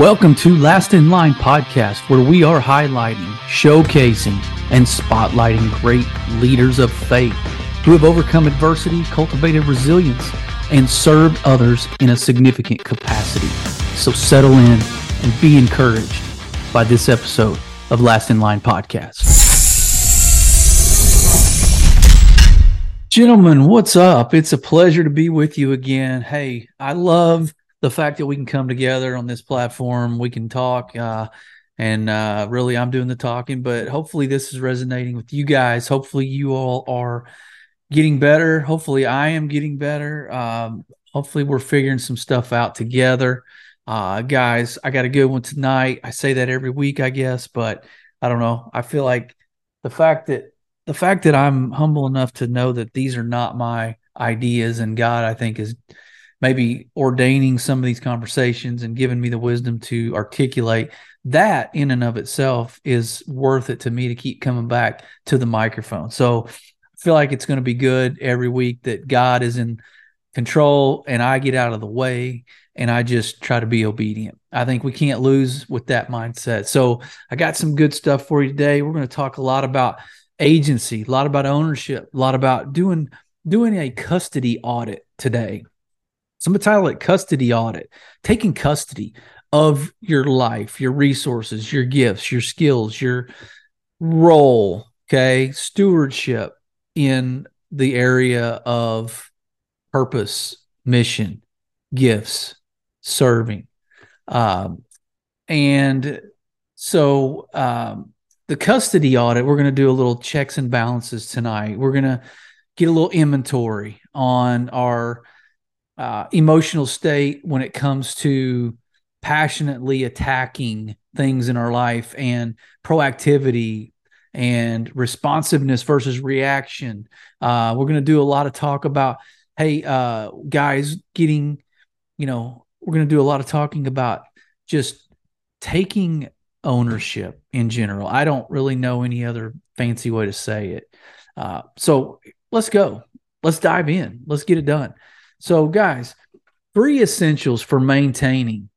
Welcome to Last in Line podcast, where we are highlighting, showcasing, and spotlighting great leaders of faith who have overcome adversity, cultivated resilience, and served others in a significant capacity. So settle in and be encouraged by this episode of Last in Line podcast. Gentlemen, what's up? It's a pleasure to be with you again. Hey, I love the fact that we can come together on this platform. We can talk, uh, and uh, really, I'm doing the talking, but hopefully, this is resonating with you guys. Hopefully, you all are getting better. Hopefully, I am getting better. Um, hopefully, we're figuring some stuff out together. Uh, guys, I got a good one tonight. I say that every week, I guess, but I don't know. I feel like the fact that the fact that I'm humble enough to know that these are not my ideas and God, I think, is maybe ordaining some of these conversations and giving me the wisdom to articulate that in and of itself is worth it to me to keep coming back to the microphone. So I feel like it's going to be good every week that God is in control and I get out of the way and I just try to be obedient. I think we can't lose with that mindset. So I got some good stuff for you today. We're going to talk a lot about agency, a lot about ownership, a lot about doing doing a custody audit today. Some title it custody audit, taking custody of your life, your resources, your gifts, your skills, your role, okay, stewardship in the area of purpose, mission, gifts, serving. Um, and so um, the custody audit, we're going to do a little checks and balances tonight. We're going to get a little inventory on our uh, emotional state when it comes to passionately attacking things in our life and proactivity and responsiveness versus reaction. Uh, we're going to do a lot of talk about, hey, uh, guys, getting, you know, we're going to do a lot of talking about just taking ownership in general. I don't really know any other fancy way to say it. Uh, so let's go. Let's dive in. Let's get it done. So, guys, three essentials for maintaining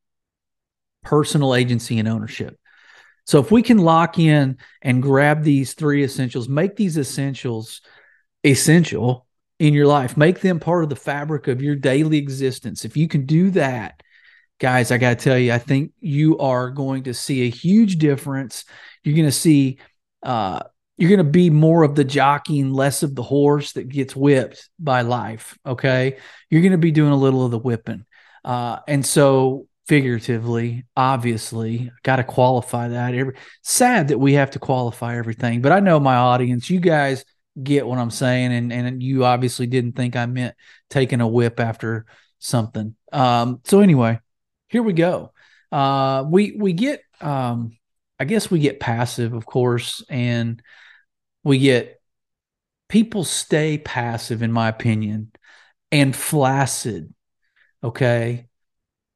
personal agency and ownership. So, if we can lock in and grab these three essentials, make these essentials essential in your life, make them part of the fabric of your daily existence. If you can do that, guys, I got to tell you, I think you are going to see a huge difference. You're going to see, uh, you're going to be more of the jockey and less of the horse that gets whipped by life. Okay. You're going to be doing a little of the whipping. Uh, and so, figuratively, obviously, got to qualify that. Every, sad that we have to qualify everything, but I know my audience, you guys get what I'm saying. And, and you obviously didn't think I meant taking a whip after something. Um, so, anyway, here we go. Uh, we we get, um, I guess we get passive, of course, and we get people stay passive, in my opinion, and flaccid. Okay,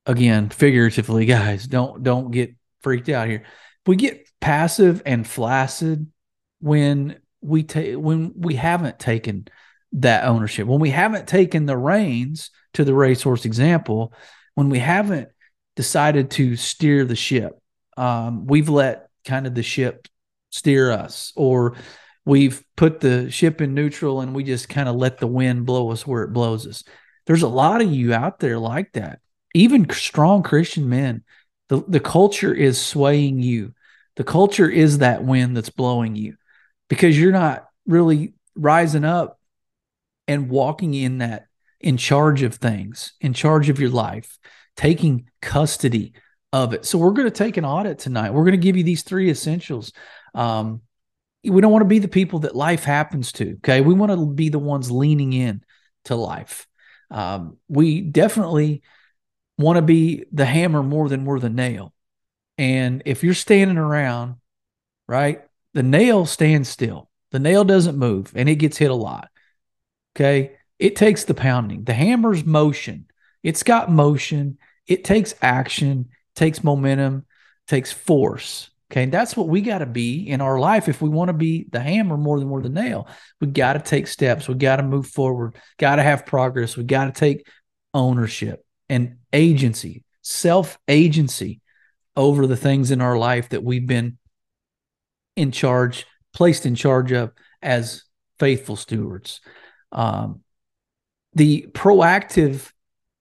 again, figuratively, guys, don't don't get freaked out here. We get passive and flaccid when we take when we haven't taken that ownership when we haven't taken the reins to the racehorse example when we haven't decided to steer the ship. Um, we've let kind of the ship steer us, or we've put the ship in neutral and we just kind of let the wind blow us where it blows us. There's a lot of you out there like that. Even strong Christian men, the, the culture is swaying you. The culture is that wind that's blowing you because you're not really rising up and walking in that in charge of things, in charge of your life, taking custody of it. So we're going to take an audit tonight. We're going to give you these three essentials. Um, we don't want to be the people that life happens to. Okay, we want to be the ones leaning in to life. Um, we definitely want to be the hammer more than we're the nail. And if you're standing around, right, the nail stands still. The nail doesn't move, and it gets hit a lot. Okay, it takes the pounding. The hammer's motion. It's got motion it takes action, takes momentum, takes force. Okay. That's what we got to be in our life. If we want to be the hammer more than we're the nail, we got to take steps. We got to move forward, got to have progress. We got to take ownership and agency, self agency over the things in our life that we've been in charge, placed in charge of as faithful stewards. Um, the proactive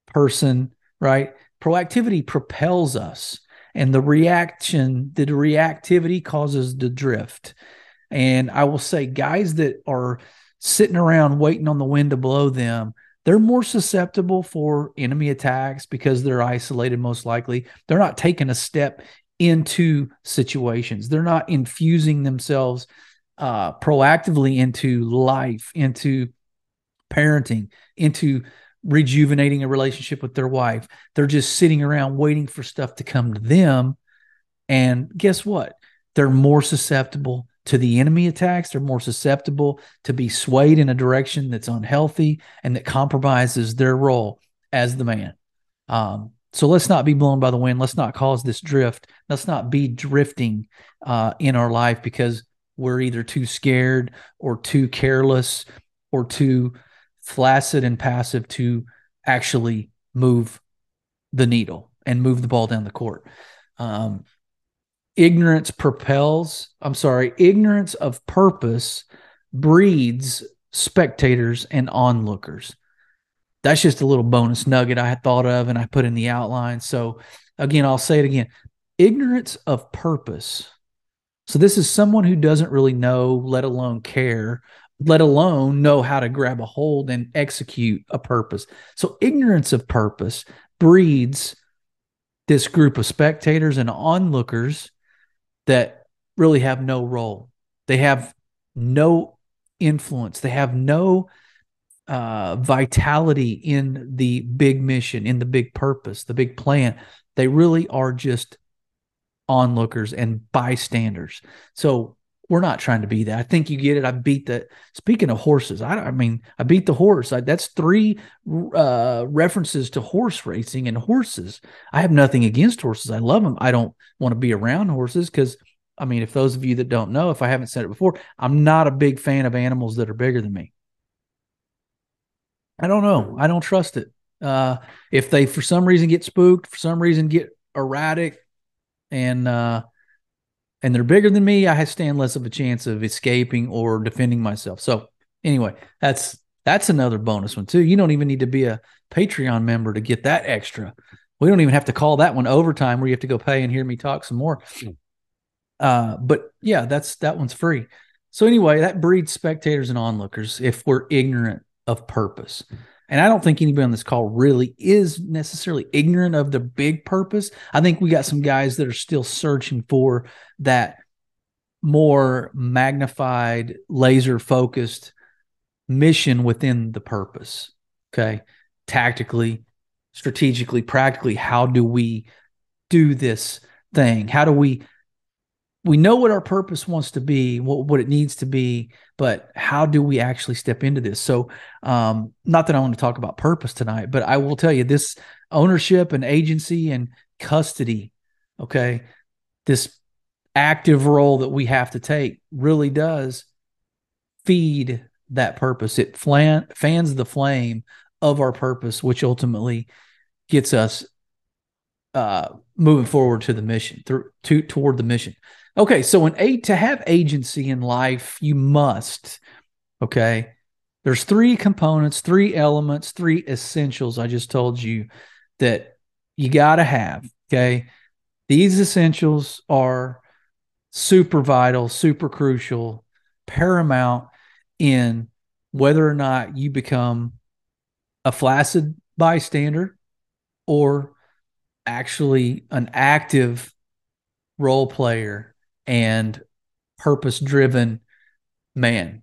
person, right? Proactivity propels us, and the reaction, the reactivity causes the drift. And I will say, guys that are sitting around waiting on the wind to blow them, they're more susceptible for enemy attacks because they're isolated, most likely. They're not taking a step into situations, they're not infusing themselves uh, proactively into life, into parenting, into rejuvenating a relationship with their wife. They're just sitting around waiting for stuff to come to them. And guess what? They're more susceptible to the enemy attacks. They're more susceptible to be swayed in a direction that's unhealthy and that compromises their role as the man. Um, so let's not be blown by the wind. Let's not cause this drift. Let's not be drifting uh, in our life because we're either too scared or too careless or too flaccid and passive to actually move the needle and move the ball down the court. Um, ignorance propels, I'm sorry, ignorance of purpose breeds spectators and onlookers. That's just a little bonus nugget I had thought of and I put in the outline. So, again, I'll say it again ignorance of purpose. So, this is someone who doesn't really know, let alone care, let alone know how to grab a hold and execute a purpose. So, ignorance of purpose breeds this group of spectators and onlookers that really have no role. They have no influence. They have no uh, vitality in the big mission, in the big purpose, the big plan. They really are just onlookers and bystanders. So we're not trying to be that. I think you get it. I beat the. Speaking of horses, I, I mean, I beat the horse. I, that's three uh, references to horse racing and horses. I have nothing against horses. I love them. I don't want to be around horses because, I mean, if those of you that don't know, if I haven't said it before, I'm not a big fan of animals that are bigger than me. I don't know. I don't trust it. Uh, if they for some reason get spooked, for some reason get erratic, and uh, and they're bigger than me, I stand less of a chance of escaping or defending myself. So anyway, that's that's another bonus one too. You don't even need to be a Patreon member to get that extra. We don't even have to call that one overtime where you have to go pay and hear me talk some more. Hmm. Uh, but yeah, that's that one's free. So anyway, that breeds spectators and onlookers if we're ignorant of purpose. And I don't think anybody on this call really is necessarily ignorant of the big purpose. I think we got some guys that are still searching for that more magnified, laser focused mission within the purpose. Okay. Tactically, strategically, practically, how do we do this thing? How do we we know what our purpose wants to be, what, what it needs to be, but how do we actually step into this? So, um, not that I want to talk about purpose tonight, but I will tell you this ownership and agency and custody, okay, this active role that we have to take really does feed that purpose. It flan- fans the flame of our purpose, which ultimately gets us uh, moving forward to the mission, through to toward the mission. Okay, so an eight to have agency in life, you must. Okay, there's three components, three elements, three essentials. I just told you that you got to have. Okay, these essentials are super vital, super crucial, paramount in whether or not you become a flaccid bystander or actually an active role player and purpose driven man.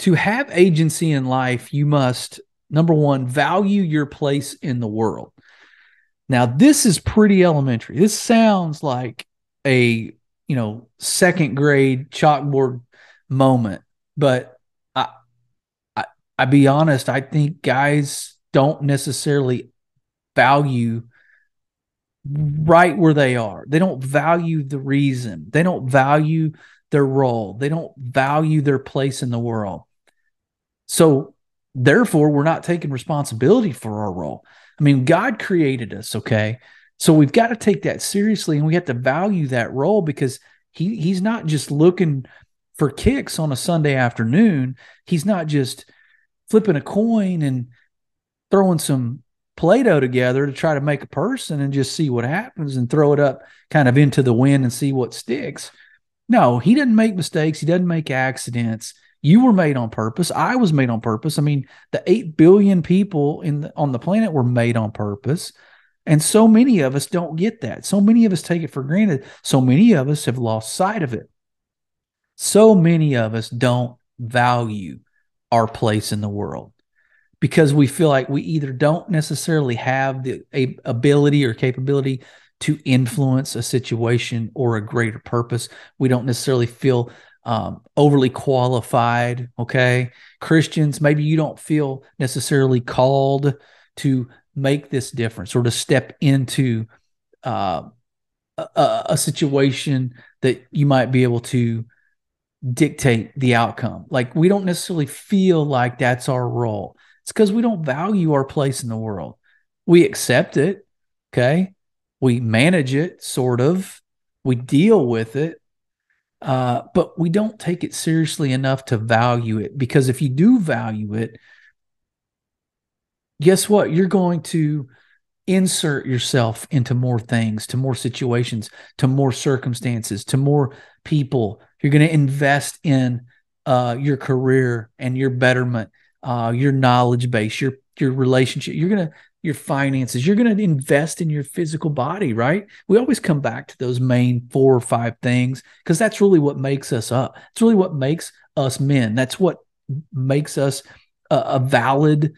To have agency in life, you must, number one, value your place in the world. Now, this is pretty elementary. This sounds like a, you know, second grade chalkboard moment, but I, I, I be honest, I think guys don't necessarily value right where they are. They don't value the reason. They don't value their role. They don't value their place in the world. So, therefore, we're not taking responsibility for our role. I mean, God created us, okay? So we've got to take that seriously and we have to value that role because he he's not just looking for kicks on a Sunday afternoon. He's not just flipping a coin and throwing some Play-Doh together to try to make a person and just see what happens and throw it up kind of into the wind and see what sticks. No, he didn't make mistakes. He doesn't make accidents. You were made on purpose. I was made on purpose. I mean, the 8 billion people in the, on the planet were made on purpose. And so many of us don't get that. So many of us take it for granted. So many of us have lost sight of it. So many of us don't value our place in the world because we feel like we either don't necessarily have the ability or capability to influence a situation or a greater purpose. We don't necessarily feel um, overly qualified. Okay. Christians, maybe you don't feel necessarily called to make this difference or to step into uh, a, a situation that you might be able to dictate the outcome. Like we don't necessarily feel like that's our role. It's because we don't value our place in the world. We accept it. Okay. We manage it, sort of. We deal with it. Uh, but we don't take it seriously enough to value it because if you do value it, guess what? You're going to insert yourself into more things, to more situations, to more circumstances, to more people. You're going to invest in uh, your career and your betterment, uh, your knowledge base, your your relationship. You're to your finances. You're to invest in your physical body, right? We always come back to those main four or five things because that's really what makes us up. It's really what makes us men. That's what makes us a, a valid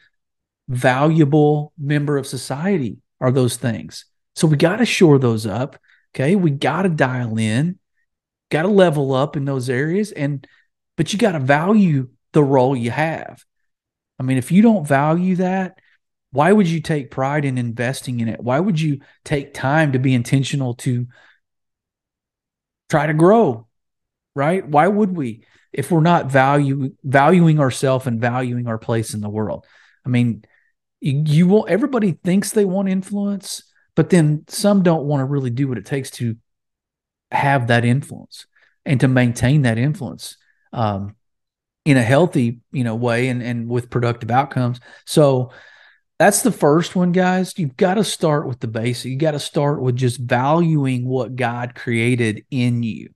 valuable member of society are those things. So we got to shore those up. Okay. We got to dial in, got to level up in those areas. And, but you got to value the role you have. I mean, if you don't value that, why would you take pride in investing in it? Why would you take time to be intentional to try to grow? Right? Why would we if we're not value valuing ourselves and valuing our place in the world? I mean, you, you will everybody thinks they want influence but then some don't want to really do what it takes to have that influence and to maintain that influence um, in a healthy you know way and, and with productive outcomes so that's the first one guys you've got to start with the basic you got to start with just valuing what god created in you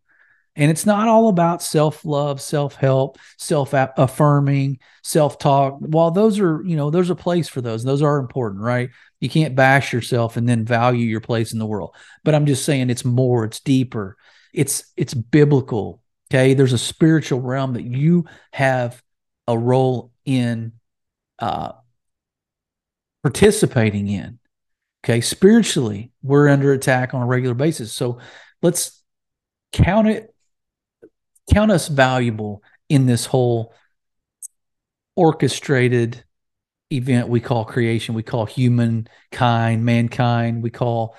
and it's not all about self love, self help, self affirming, self talk. While those are, you know, there's a place for those. Those are important, right? You can't bash yourself and then value your place in the world. But I'm just saying it's more, it's deeper, it's it's biblical. Okay. There's a spiritual realm that you have a role in uh, participating in. Okay. Spiritually, we're under attack on a regular basis. So let's count it count us valuable in this whole orchestrated event we call creation, we call humankind, mankind, we call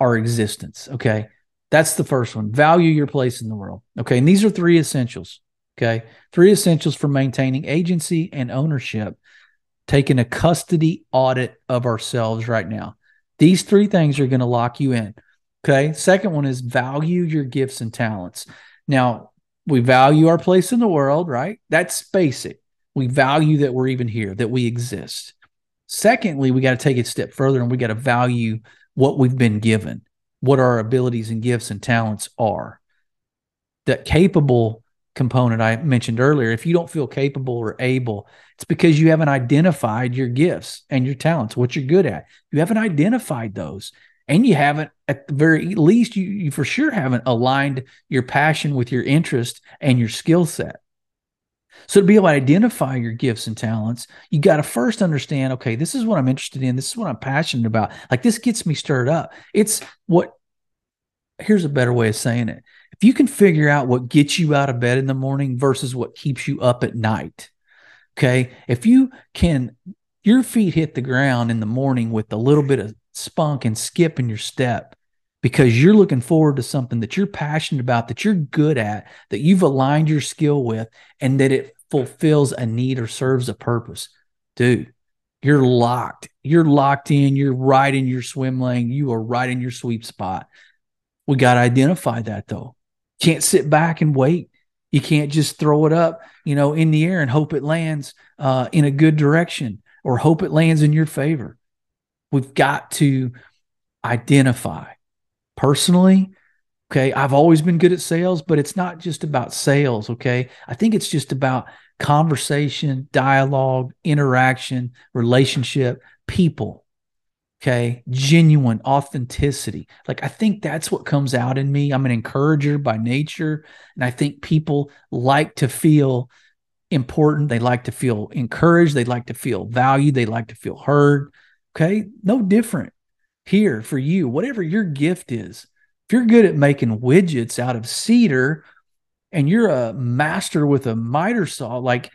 our existence. Okay. That's the first one. Value your place in the world. Okay. And these are three essentials. Okay. Three essentials for maintaining agency and ownership, taking a custody audit of ourselves right now. These three things are going to lock you in. Okay. Second one is value your gifts and talents. Now, we value our place in the world, right? That's basic. We value that we're even here, that we exist. Secondly, we got to take it a step further and we got to value what we've been given, what our abilities and gifts and talents are. That capable component I mentioned earlier, if you don't feel capable or able, it's because you haven't identified your gifts and your talents, what you're good at. You haven't identified those and you haven't at the very least you, you for sure haven't aligned your passion with your interest and your skill set so to be able to identify your gifts and talents you got to first understand okay this is what i'm interested in this is what i'm passionate about like this gets me stirred up. It's what here's a better way of saying it. If you can figure out what gets you out of bed in the morning versus what keeps you up at night okay? If you can your feet hit the ground in the morning with a little bit of spunk and skip in your step because you're looking forward to something that you're passionate about, that you're good at, that you've aligned your skill with, and that it fulfills a need or serves a purpose. Dude, you're locked. You're locked in. You're right in your swim lane. You are right in your sweet spot. We got to identify that though. Can't sit back and wait. You can't just throw it up, you know, in the air and hope it lands uh, in a good direction or hope it lands in your favor. We've got to identify. Personally, okay, I've always been good at sales, but it's not just about sales, okay? I think it's just about conversation, dialogue, interaction, relationship, people. Okay. Genuine authenticity. Like, I think that's what comes out in me. I'm an encourager by nature. And I think people like to feel important. They like to feel encouraged. They like to feel valued. They like to feel heard. Okay. No different here for you, whatever your gift is. If you're good at making widgets out of cedar and you're a master with a miter saw, like,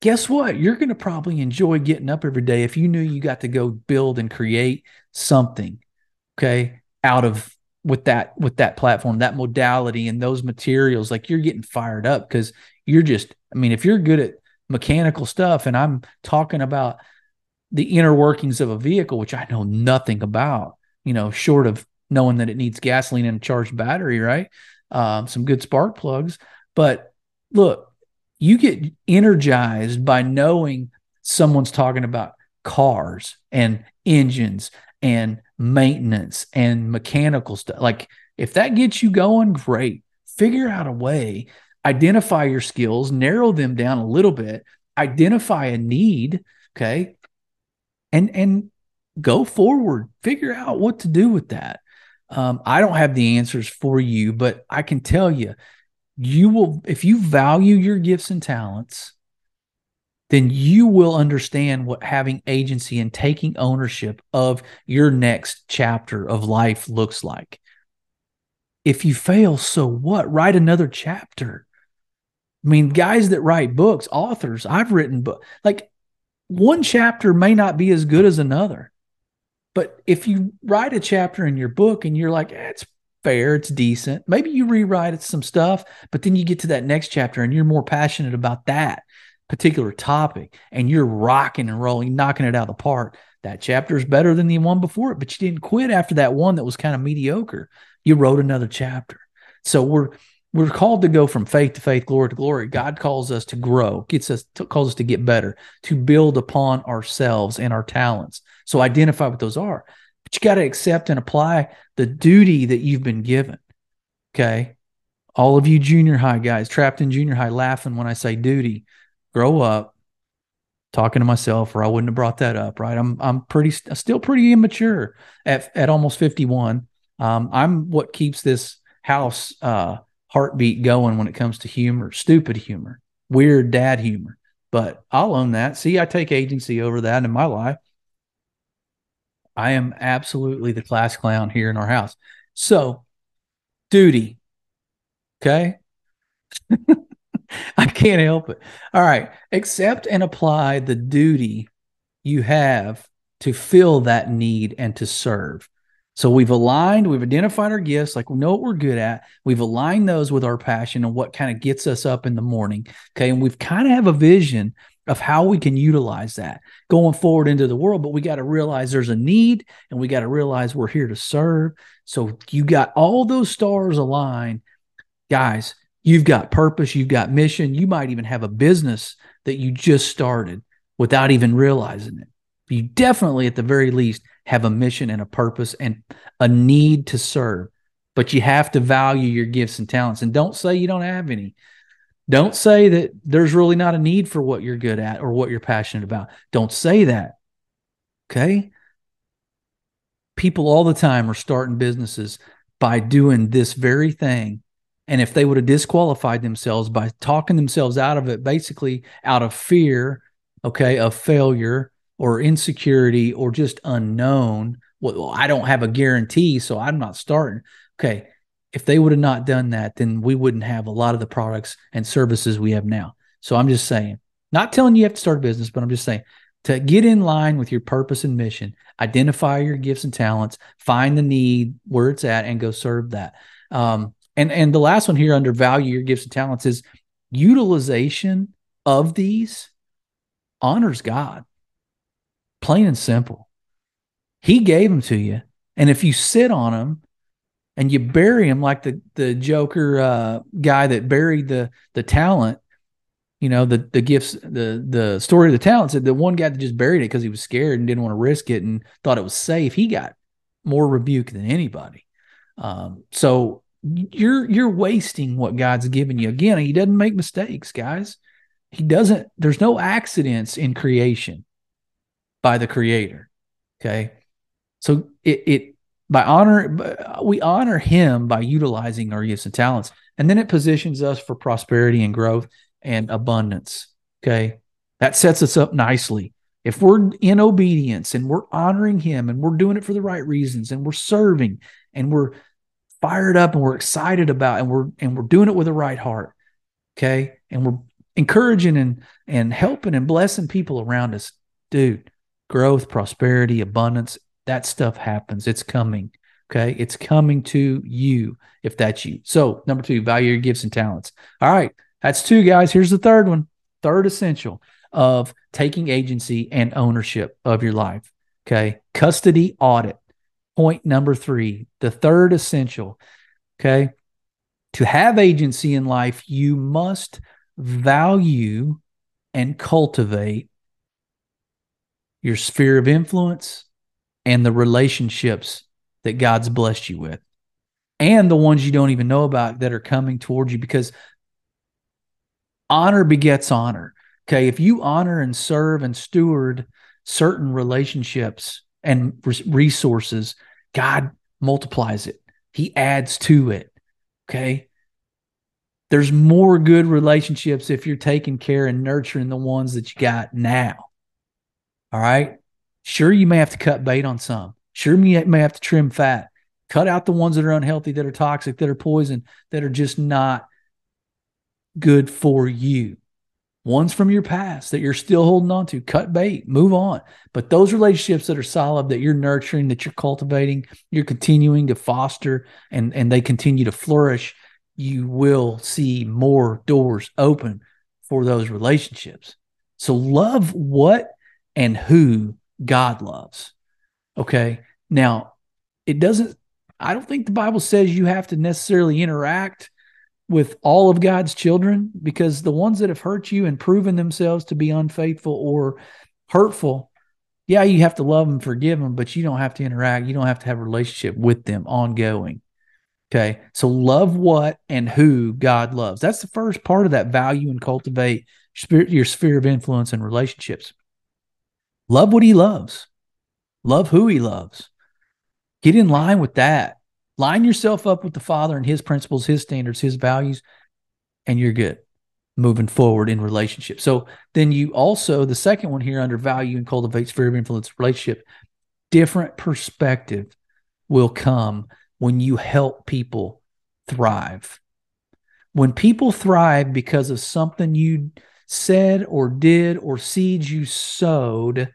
guess what? You're going to probably enjoy getting up every day if you knew you got to go build and create something, okay, out of with that with that platform, that modality and those materials. Like you're getting fired up because you're just, I mean, if you're good at mechanical stuff, and I'm talking about the inner workings of a vehicle, which I know nothing about, you know, short of knowing that it needs gasoline and a charged battery, right? um, some good spark plugs. But look, you get energized by knowing someone's talking about cars and engines and maintenance and mechanical stuff. Like if that gets you going, great. Figure out a way, identify your skills, narrow them down a little bit, identify a need, okay? And and go forward. Figure out what to do with that. Um, I don't have the answers for you, but I can tell you, you will, if you value your gifts and talents, then you will understand what having agency and taking ownership of your next chapter of life looks like. If you fail, so what? Write another chapter. I mean, guys that write books, authors, I've written book like one chapter may not be as good as another. But if you write a chapter in your book and you're like, eh, it's fair, it's decent, maybe you rewrite it some stuff, but then you get to that next chapter and you're more passionate about that particular topic and you're rocking and rolling, knocking it out of the park. That chapter is better than the one before it, but you didn't quit after that one that was kind of mediocre. You wrote another chapter. So we're we're called to go from faith to faith, glory to glory. God calls us to grow, gets us to, calls us to get better, to build upon ourselves and our talents. So identify what those are. But you got to accept and apply the duty that you've been given. Okay. All of you junior high guys trapped in junior high laughing when I say duty, grow up. Talking to myself, or I wouldn't have brought that up, right? I'm I'm pretty still pretty immature at at almost 51. Um, I'm what keeps this house uh, heartbeat going when it comes to humor, stupid humor, weird dad humor. But I'll own that. See, I take agency over that in my life. I am absolutely the class clown here in our house. So, duty. Okay. I can't help it. All right. Accept and apply the duty you have to fill that need and to serve. So we've aligned, we've identified our gifts, like we know what we're good at. We've aligned those with our passion and what kind of gets us up in the morning. Okay. And we've kind of have a vision of how we can utilize that going forward into the world. But we got to realize there's a need and we got to realize we're here to serve. So you got all those stars aligned. Guys, you've got purpose, you've got mission. You might even have a business that you just started without even realizing it. You definitely, at the very least, have a mission and a purpose and a need to serve. But you have to value your gifts and talents. And don't say you don't have any don't say that there's really not a need for what you're good at or what you're passionate about. Don't say that. Okay. People all the time are starting businesses by doing this very thing. And if they would have disqualified themselves by talking themselves out of it, basically out of fear, okay, of failure or insecurity or just unknown, well, I don't have a guarantee, so I'm not starting. Okay if they would have not done that, then we wouldn't have a lot of the products and services we have now. So I'm just saying, not telling you have to start a business, but I'm just saying to get in line with your purpose and mission, identify your gifts and talents, find the need where it's at, and go serve that. Um, and and the last one here under value your gifts and talents is utilization of these honors God. Plain and simple. He gave them to you. And if you sit on them and you bury them like the the Joker uh, guy that buried the the talent, you know, the the gifts, the the story of the talent said the one guy that just buried it because he was scared and didn't want to risk it and thought it was safe, he got more rebuke than anybody. Um, so you're you're wasting what God's given you. Again, he doesn't make mistakes, guys. He doesn't, there's no accidents in creation by the creator. Okay. So it, it by honor, we honor him by utilizing our gifts and talents. And then it positions us for prosperity and growth and abundance. Okay. That sets us up nicely. If we're in obedience and we're honoring him and we're doing it for the right reasons and we're serving and we're fired up and we're excited about and we're and we're doing it with the right heart. Okay. And we're encouraging and and helping and blessing people around us. Dude, growth, prosperity, abundance, that stuff happens. It's coming. Okay. It's coming to you if that's you. So, number two, value your gifts and talents. All right. That's two, guys. Here's the third one. Third essential of taking agency and ownership of your life. Okay. Custody audit. Point number three, the third essential. Okay. To have agency in life, you must value and cultivate your sphere of influence and the relationships that God's blessed you with, and the ones you don't even know about that are coming towards you because honor begets honor. Okay. If you honor and serve and steward certain relationships and resources, God multiplies it, He adds to it. Okay. There's more good relationships if you're taking care and nurturing the ones that you got now. All right. Sure, you may have to cut bait on some. Sure, you may have to trim fat. Cut out the ones that are unhealthy, that are toxic, that are poison, that are just not good for you. Ones from your past that you're still holding on to, cut bait, move on. But those relationships that are solid, that you're nurturing, that you're cultivating, you're continuing to foster, and, and they continue to flourish, you will see more doors open for those relationships. So love what and who God loves. Okay. Now, it doesn't, I don't think the Bible says you have to necessarily interact with all of God's children because the ones that have hurt you and proven themselves to be unfaithful or hurtful, yeah, you have to love them, forgive them, but you don't have to interact. You don't have to have a relationship with them ongoing. Okay. So love what and who God loves. That's the first part of that value and cultivate your sphere of influence and relationships. Love what he loves. Love who he loves. Get in line with that. Line yourself up with the Father and his principles, his standards, his values, and you're good moving forward in relationship. So then you also, the second one here under value and cultivate sphere of influence relationship, different perspective will come when you help people thrive. When people thrive because of something you said or did or seeds you sowed,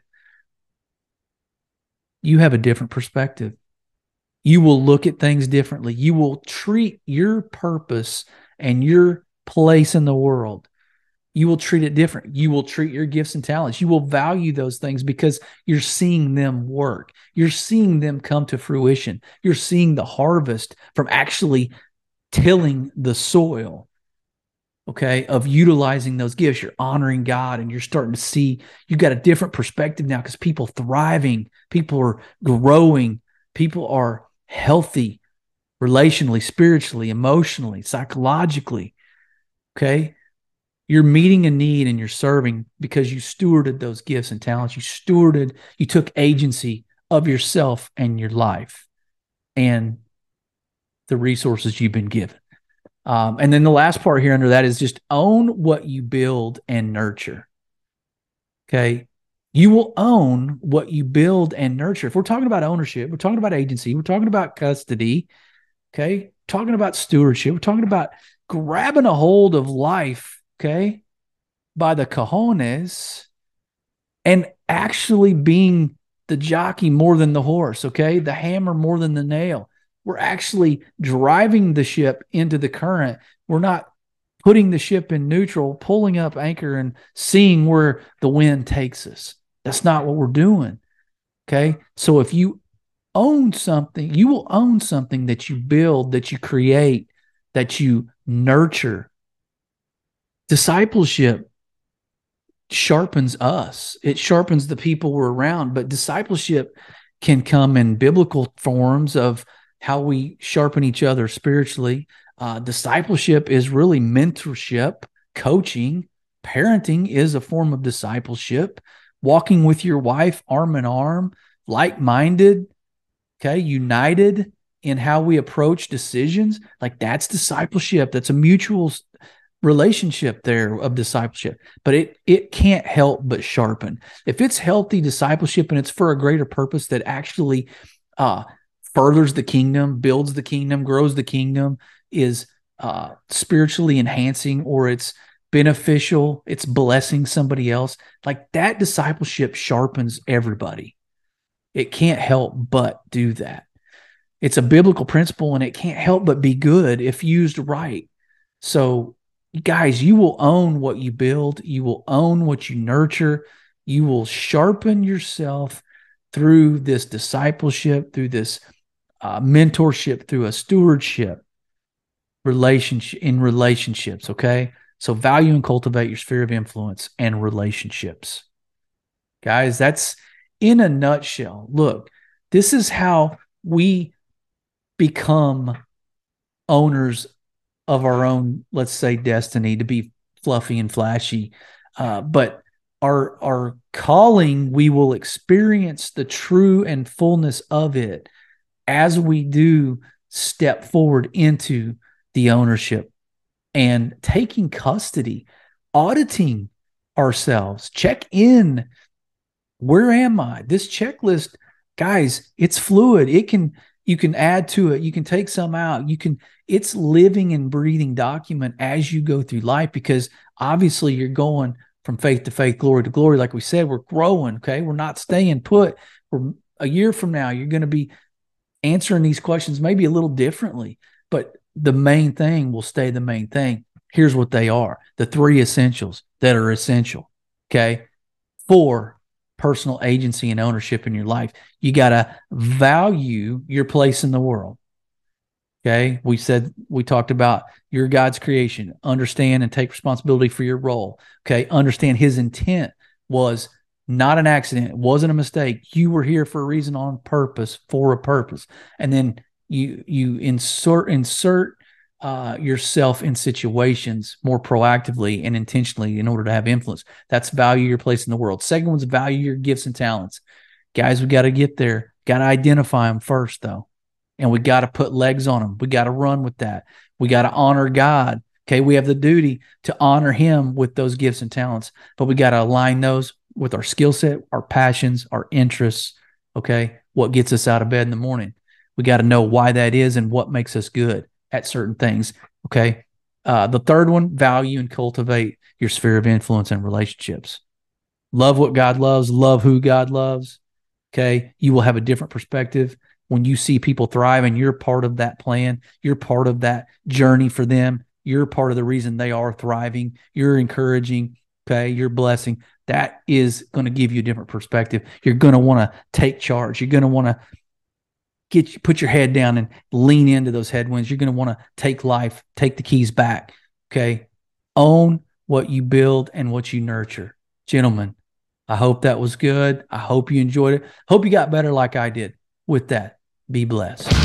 you have a different perspective. You will look at things differently. You will treat your purpose and your place in the world you will treat it different. You will treat your gifts and talents. You will value those things because you're seeing them work. You're seeing them come to fruition. You're seeing the harvest from actually tilling the soil, okay, of utilizing those gifts. You're honoring God and you're starting to see you've got a different perspective now because people thriving, people are growing, people are healthy relationally, spiritually, emotionally, psychologically. Okay you're meeting a need and you're serving because you stewarded those gifts and talents. You stewarded, you took agency of yourself and your life and the resources you've been given. Um, and then the last part here under that is just own what you build and nurture. Okay. You will own what you build and nurture. If we're talking about ownership, we're talking about agency, we're talking about custody. Okay. Talking about stewardship, we're talking about grabbing a hold of life okay, by the cojones and actually being the jockey more than the horse, okay, the hammer more than the nail. We're actually driving the ship into the current. We're not putting the ship in neutral, pulling up anchor and seeing where the wind takes us. That's not what we're doing. Okay. So if you own something, you will own something that you build, that you create, that you nurture. Discipleship sharpens us, it sharpens the people we're around, but discipleship can come in biblical forms of how we sharpen each other spiritually. Uh, discipleship is really mentorship, coaching, parenting is a form of discipleship. Walking with your wife arm in arm, like minded, okay, united in how we approach decisions. Like that's discipleship. That's a mutual relationship there of discipleship but it it can't help but sharpen if it's healthy discipleship and it's for a greater purpose that actually uh furthers the kingdom builds the kingdom grows the kingdom is uh spiritually enhancing or it's beneficial it's blessing somebody else like that discipleship sharpens everybody it can't help but do that it's a biblical principle and it can't help but be good if used right so guys, you will own what you build, you will own what you nurture, you will sharpen yourself through this discipleship, through this uh, mentorship, through a stewardship relationship in relationships. Okay. So value and cultivate your sphere of influence and relationships. Guys, that's in a nutshell. Look, this is how we become owners of our own, let's say, destiny to be fluffy and flashy. Uh, but our our calling, we will experience the true and fullness of it as we do step forward into the ownership and taking custody, auditing ourselves, check in. Where am I? This checklist, guys, it's fluid. It can you can add to it you can take some out you can it's living and breathing document as you go through life because obviously you're going from faith to faith glory to glory like we said we're growing okay we're not staying put we're a year from now you're going to be answering these questions maybe a little differently but the main thing will stay the main thing here's what they are the three essentials that are essential okay for personal agency and ownership in your life. You got to value your place in the world. Okay. We said, we talked about your God's creation, understand and take responsibility for your role. Okay. Understand his intent was not an accident, it wasn't a mistake. You were here for a reason on purpose, for a purpose. And then you, you insert, insert uh, yourself in situations more proactively and intentionally in order to have influence. That's value your place in the world. Second one's value your gifts and talents. Guys, we got to get there. Got to identify them first, though. And we got to put legs on them. We got to run with that. We got to honor God. Okay. We have the duty to honor Him with those gifts and talents, but we got to align those with our skill set, our passions, our interests. Okay. What gets us out of bed in the morning? We got to know why that is and what makes us good at certain things. Okay. Uh, the third one, value and cultivate your sphere of influence and relationships. Love what God loves, love who God loves. Okay. You will have a different perspective when you see people thrive and you're part of that plan. You're part of that journey for them. You're part of the reason they are thriving. You're encouraging. Okay. You're blessing. That is going to give you a different perspective. You're going to want to take charge. You're going to want to get you put your head down and lean into those headwinds. You're going to want to take life, take the keys back. Okay. Own what you build and what you nurture. Gentlemen, I hope that was good. I hope you enjoyed it. Hope you got better like I did with that. Be blessed.